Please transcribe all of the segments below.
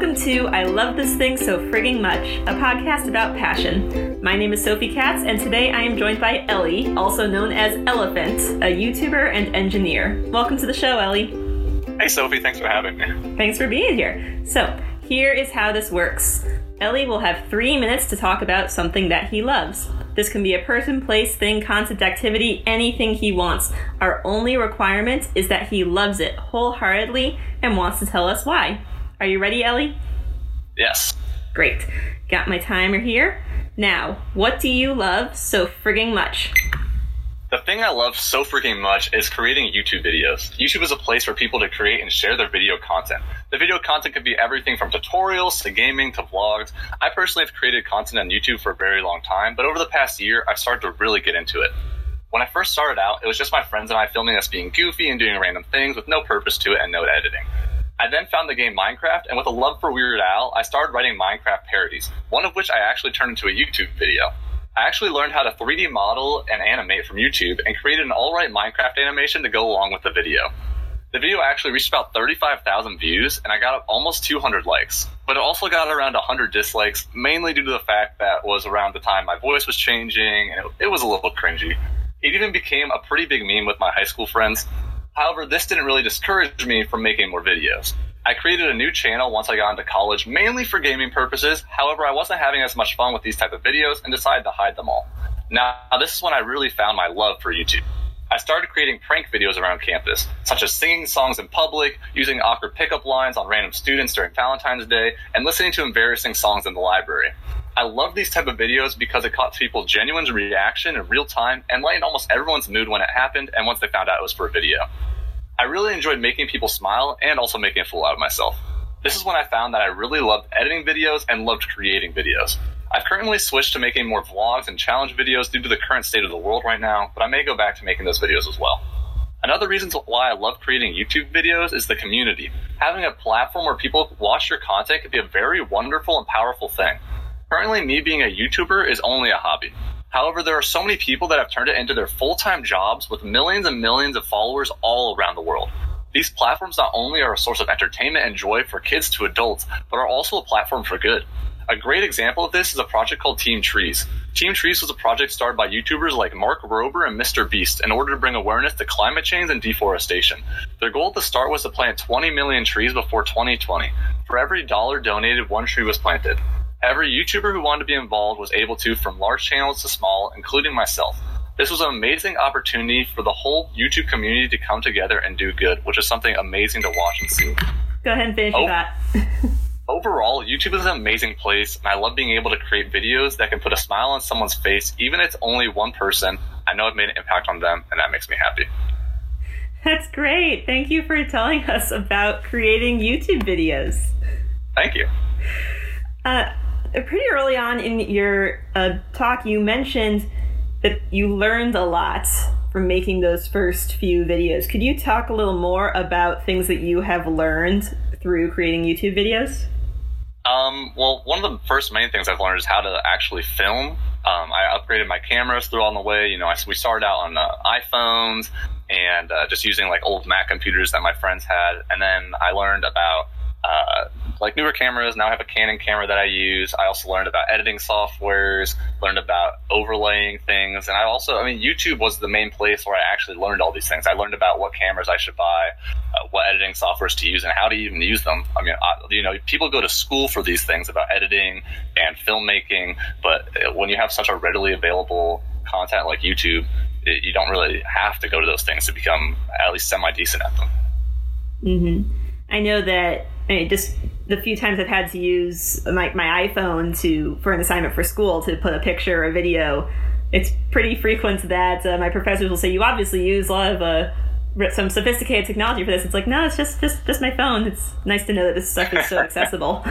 Welcome to I Love This Thing So Frigging Much, a podcast about passion. My name is Sophie Katz, and today I am joined by Ellie, also known as Elephant, a YouTuber and engineer. Welcome to the show, Ellie. Hey, Sophie, thanks for having me. Thanks for being here. So, here is how this works Ellie will have three minutes to talk about something that he loves. This can be a person, place, thing, concept, activity, anything he wants. Our only requirement is that he loves it wholeheartedly and wants to tell us why. Are you ready, Ellie? Yes. Great. Got my timer here. Now, what do you love so frigging much? The thing I love so freaking much is creating YouTube videos. YouTube is a place for people to create and share their video content. The video content could be everything from tutorials to gaming to vlogs. I personally have created content on YouTube for a very long time, but over the past year, I've started to really get into it. When I first started out, it was just my friends and I filming us being goofy and doing random things with no purpose to it and no editing. I then found the game Minecraft, and with a love for Weird Al, I started writing Minecraft parodies, one of which I actually turned into a YouTube video. I actually learned how to 3D model and animate from YouTube and created an alright Minecraft animation to go along with the video. The video actually reached about 35,000 views and I got almost 200 likes, but it also got around 100 dislikes, mainly due to the fact that was around the time my voice was changing and it, it was a little cringy. It even became a pretty big meme with my high school friends. However, this didn't really discourage me from making more videos. I created a new channel once I got into college, mainly for gaming purposes. However, I wasn't having as much fun with these type of videos and decided to hide them all. Now, this is when I really found my love for YouTube. I started creating prank videos around campus, such as singing songs in public, using awkward pickup lines on random students during Valentine's Day, and listening to embarrassing songs in the library. I love these type of videos because it caught people's genuine reaction in real time and lightened almost everyone's mood when it happened and once they found out it was for a video. I really enjoyed making people smile and also making a fool out of myself. This is when I found that I really loved editing videos and loved creating videos. I've currently switched to making more vlogs and challenge videos due to the current state of the world right now, but I may go back to making those videos as well. Another reason why I love creating YouTube videos is the community. Having a platform where people watch your content can be a very wonderful and powerful thing. Currently, me being a YouTuber is only a hobby. However, there are so many people that have turned it into their full time jobs with millions and millions of followers all around the world. These platforms not only are a source of entertainment and joy for kids to adults, but are also a platform for good. A great example of this is a project called Team Trees. Team Trees was a project started by YouTubers like Mark Rober and Mr. Beast in order to bring awareness to climate change and deforestation. Their goal at the start was to plant 20 million trees before 2020. For every dollar donated, one tree was planted. Every YouTuber who wanted to be involved was able to, from large channels to small, including myself. This was an amazing opportunity for the whole YouTube community to come together and do good, which is something amazing to watch and see. Go ahead and finish oh, that. overall, YouTube is an amazing place, and I love being able to create videos that can put a smile on someone's face, even if it's only one person. I know I've made an impact on them, and that makes me happy. That's great. Thank you for telling us about creating YouTube videos. Thank you. Uh, pretty early on in your uh, talk, you mentioned that you learned a lot from making those first few videos. Could you talk a little more about things that you have learned through creating YouTube videos? Um, well, one of the first main things I've learned is how to actually film. Um, I upgraded my cameras through on the way. You know, I, we started out on uh, iPhones and uh, just using like old Mac computers that my friends had, and then I learned about uh, like newer cameras. Now I have a Canon camera that I use. I also learned about editing softwares, learned about overlaying things, and I also, I mean, YouTube was the main place where I actually learned all these things. I learned about what cameras I should buy, uh, what editing softwares to use, and how to even use them. I mean, I, you know, people go to school for these things about editing and filmmaking, but uh, when you have such a readily available content like YouTube, it, you don't really have to go to those things to become at least semi decent at them. Mm-hmm. I know that I mean, just the few times I've had to use my, my iPhone to for an assignment for school to put a picture or a video, it's pretty frequent that uh, my professors will say, "You obviously use a lot of uh, some sophisticated technology for this." It's like, no, it's just just just my phone. It's nice to know that this stuff is so accessible.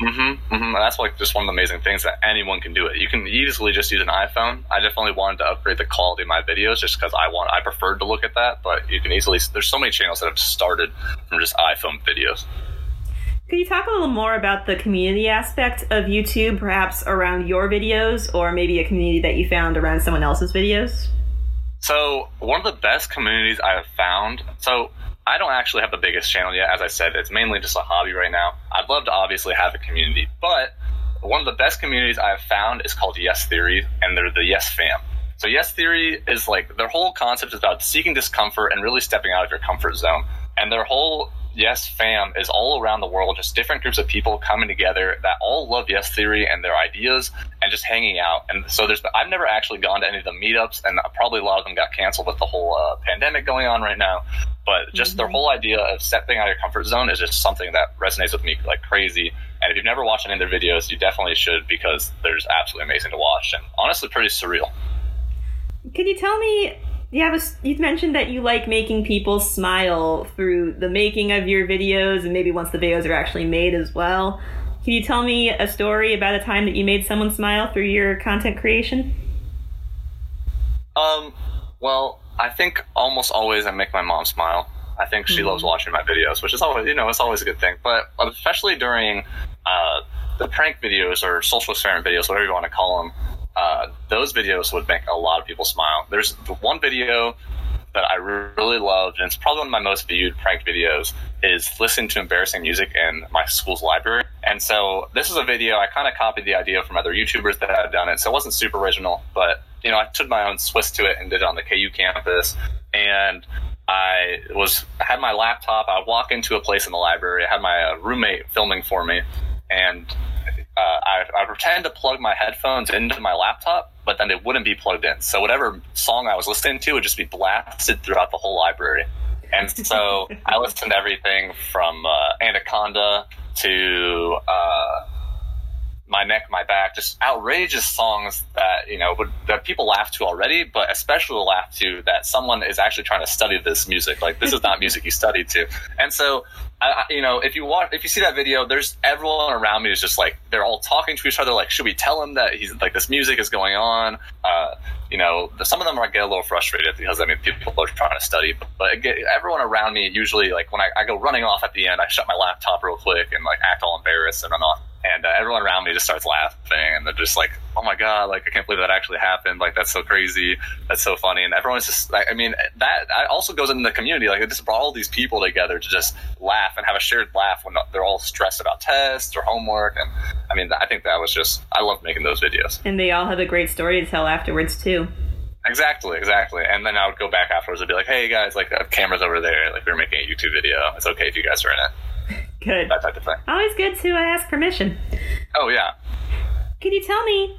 Mm-hmm, mm-hmm. That's like just one of the amazing things that anyone can do it. You can easily just use an iPhone. I definitely wanted to upgrade the quality of my videos just because I want I preferred to look at that. But you can easily there's so many channels that have started from just iPhone videos. Could you talk a little more about the community aspect of YouTube, perhaps around your videos, or maybe a community that you found around someone else's videos? So one of the best communities I have found. So I don't actually have the biggest channel yet. As I said, it's mainly just a hobby right now. I'd love to obviously have a community, but one of the best communities I have found is called Yes Theory, and they're the Yes Fam. So Yes Theory is like their whole concept is about seeking discomfort and really stepping out of your comfort zone. And their whole Yes fam is all around the world, just different groups of people coming together that all love Yes Theory and their ideas and just hanging out. And so there's, I've never actually gone to any of the meetups, and probably a lot of them got canceled with the whole uh, pandemic going on right now. But just mm-hmm. their whole idea of stepping out of your comfort zone is just something that resonates with me like crazy. And if you've never watched any of their videos, you definitely should because they're just absolutely amazing to watch and honestly pretty surreal. Can you tell me you have a, you mentioned that you like making people smile through the making of your videos and maybe once the videos are actually made as well. Can you tell me a story about a time that you made someone smile through your content creation? Um, well, I think almost always I make my mom smile. I think she mm-hmm. loves watching my videos, which is always, you know, it's always a good thing. But especially during uh, the prank videos or social experiment videos, whatever you want to call them, uh, those videos would make a lot of people smile. There's the one video that I really loved, and it's probably one of my most viewed prank videos, is listening to embarrassing music in my school's library. And so this is a video I kind of copied the idea from other YouTubers that had done it, so it wasn't super original, but you know I took my own twist to it and did it on the KU campus. And I was I had my laptop. I walk into a place in the library. I had my uh, roommate filming for me, and uh, I, I pretend to plug my headphones into my laptop, but then they wouldn't be plugged in. So whatever song I was listening to would just be blasted throughout the whole library. And so I listened to everything from uh, Anaconda to uh, my neck, my back, just outrageous songs that you know would, that people laugh to already, but especially laugh to that someone is actually trying to study this music. Like this is not music you studied to, and so I, you know, if you watch, if you see that video, there's everyone around me is just like they're all talking to each other. Like, should we tell him that he's like this music is going on? Uh, you know, some of them are get a little frustrated because I mean people are trying to study, but, but get, everyone around me usually like when I, I, go running off at the end, I shut my laptop real quick and like act all embarrassed and run off and uh, everyone around me just starts laughing and they're just like oh my god like i can't believe that actually happened like that's so crazy that's so funny and everyone's just like i mean that, also goes into the community like it just brought all these people together to just laugh and have a shared laugh when they're all stressed about tests or homework and i mean i think that was just i love making those videos and they all have a great story to tell afterwards too Exactly, exactly. And then I would go back afterwards and be like, "Hey guys, like the camera's over there. Like we're making a YouTube video. It's okay if you guys are in it." Good. That type of thing. Always good to ask permission. Oh, yeah. Can you tell me,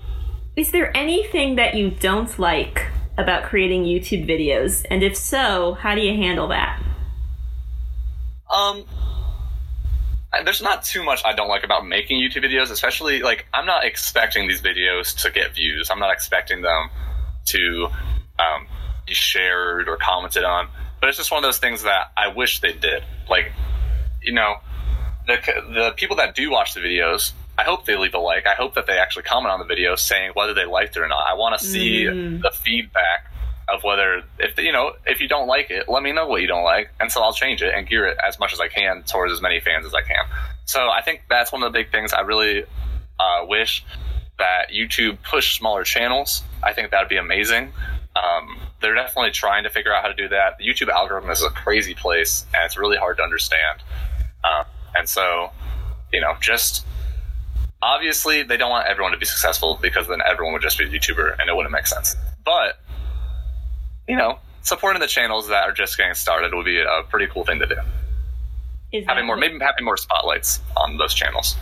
is there anything that you don't like about creating YouTube videos? And if so, how do you handle that? Um, there's not too much I don't like about making YouTube videos, especially like I'm not expecting these videos to get views. I'm not expecting them to um, be shared or commented on. But it's just one of those things that I wish they did. Like, you know, the the people that do watch the videos, I hope they leave a like. I hope that they actually comment on the video saying whether they liked it or not. I want to see mm. the feedback of whether if you know if you don't like it, let me know what you don't like, and so I'll change it and gear it as much as I can towards as many fans as I can. So I think that's one of the big things I really uh, wish that YouTube push smaller channels. I think that'd be amazing. Um, they're definitely trying to figure out how to do that. The YouTube algorithm is a crazy place, and it's really hard to understand. Um, and so, you know, just obviously they don't want everyone to be successful because then everyone would just be a YouTuber and it wouldn't make sense. But, you know, supporting the channels that are just getting started would be a pretty cool thing to do. Is having more, maybe having more spotlights on those channels.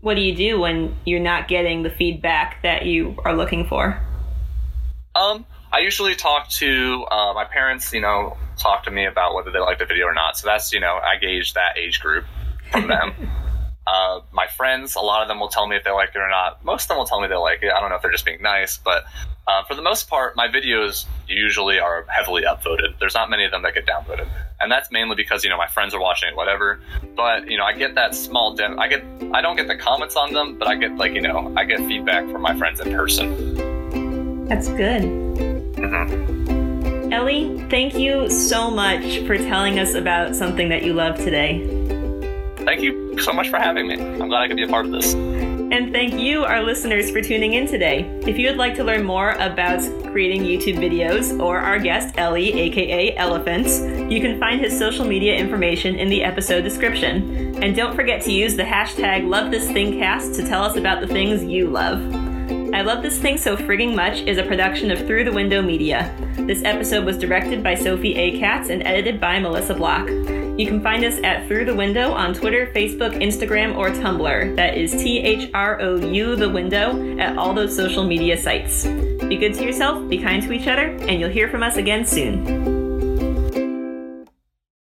What do you do when you're not getting the feedback that you are looking for? Um, I usually talk to uh, my parents. You know, talk to me about whether they like the video or not. So that's you know, I gauge that age group from them. uh, my friends, a lot of them will tell me if they like it or not. Most of them will tell me they like it. I don't know if they're just being nice, but uh, for the most part, my videos usually are heavily upvoted. There's not many of them that get downvoted, and that's mainly because you know my friends are watching it, whatever. But you know, I get that small. Dem- I get. I don't get the comments on them, but I get like you know, I get feedback from my friends in person. That's good. Mm-hmm. Ellie, thank you so much for telling us about something that you love today. Thank you so much for having me. I'm glad I could be a part of this. And thank you, our listeners, for tuning in today. If you would like to learn more about creating YouTube videos or our guest, Ellie, aka Elephants, you can find his social media information in the episode description. And don't forget to use the hashtag LoveThisThingCast to tell us about the things you love. I Love This Thing So Frigging Much is a production of Through the Window Media. This episode was directed by Sophie A. Katz and edited by Melissa Block. You can find us at Through the Window on Twitter, Facebook, Instagram, or Tumblr. That is T H R O U the window at all those social media sites. Be good to yourself, be kind to each other, and you'll hear from us again soon.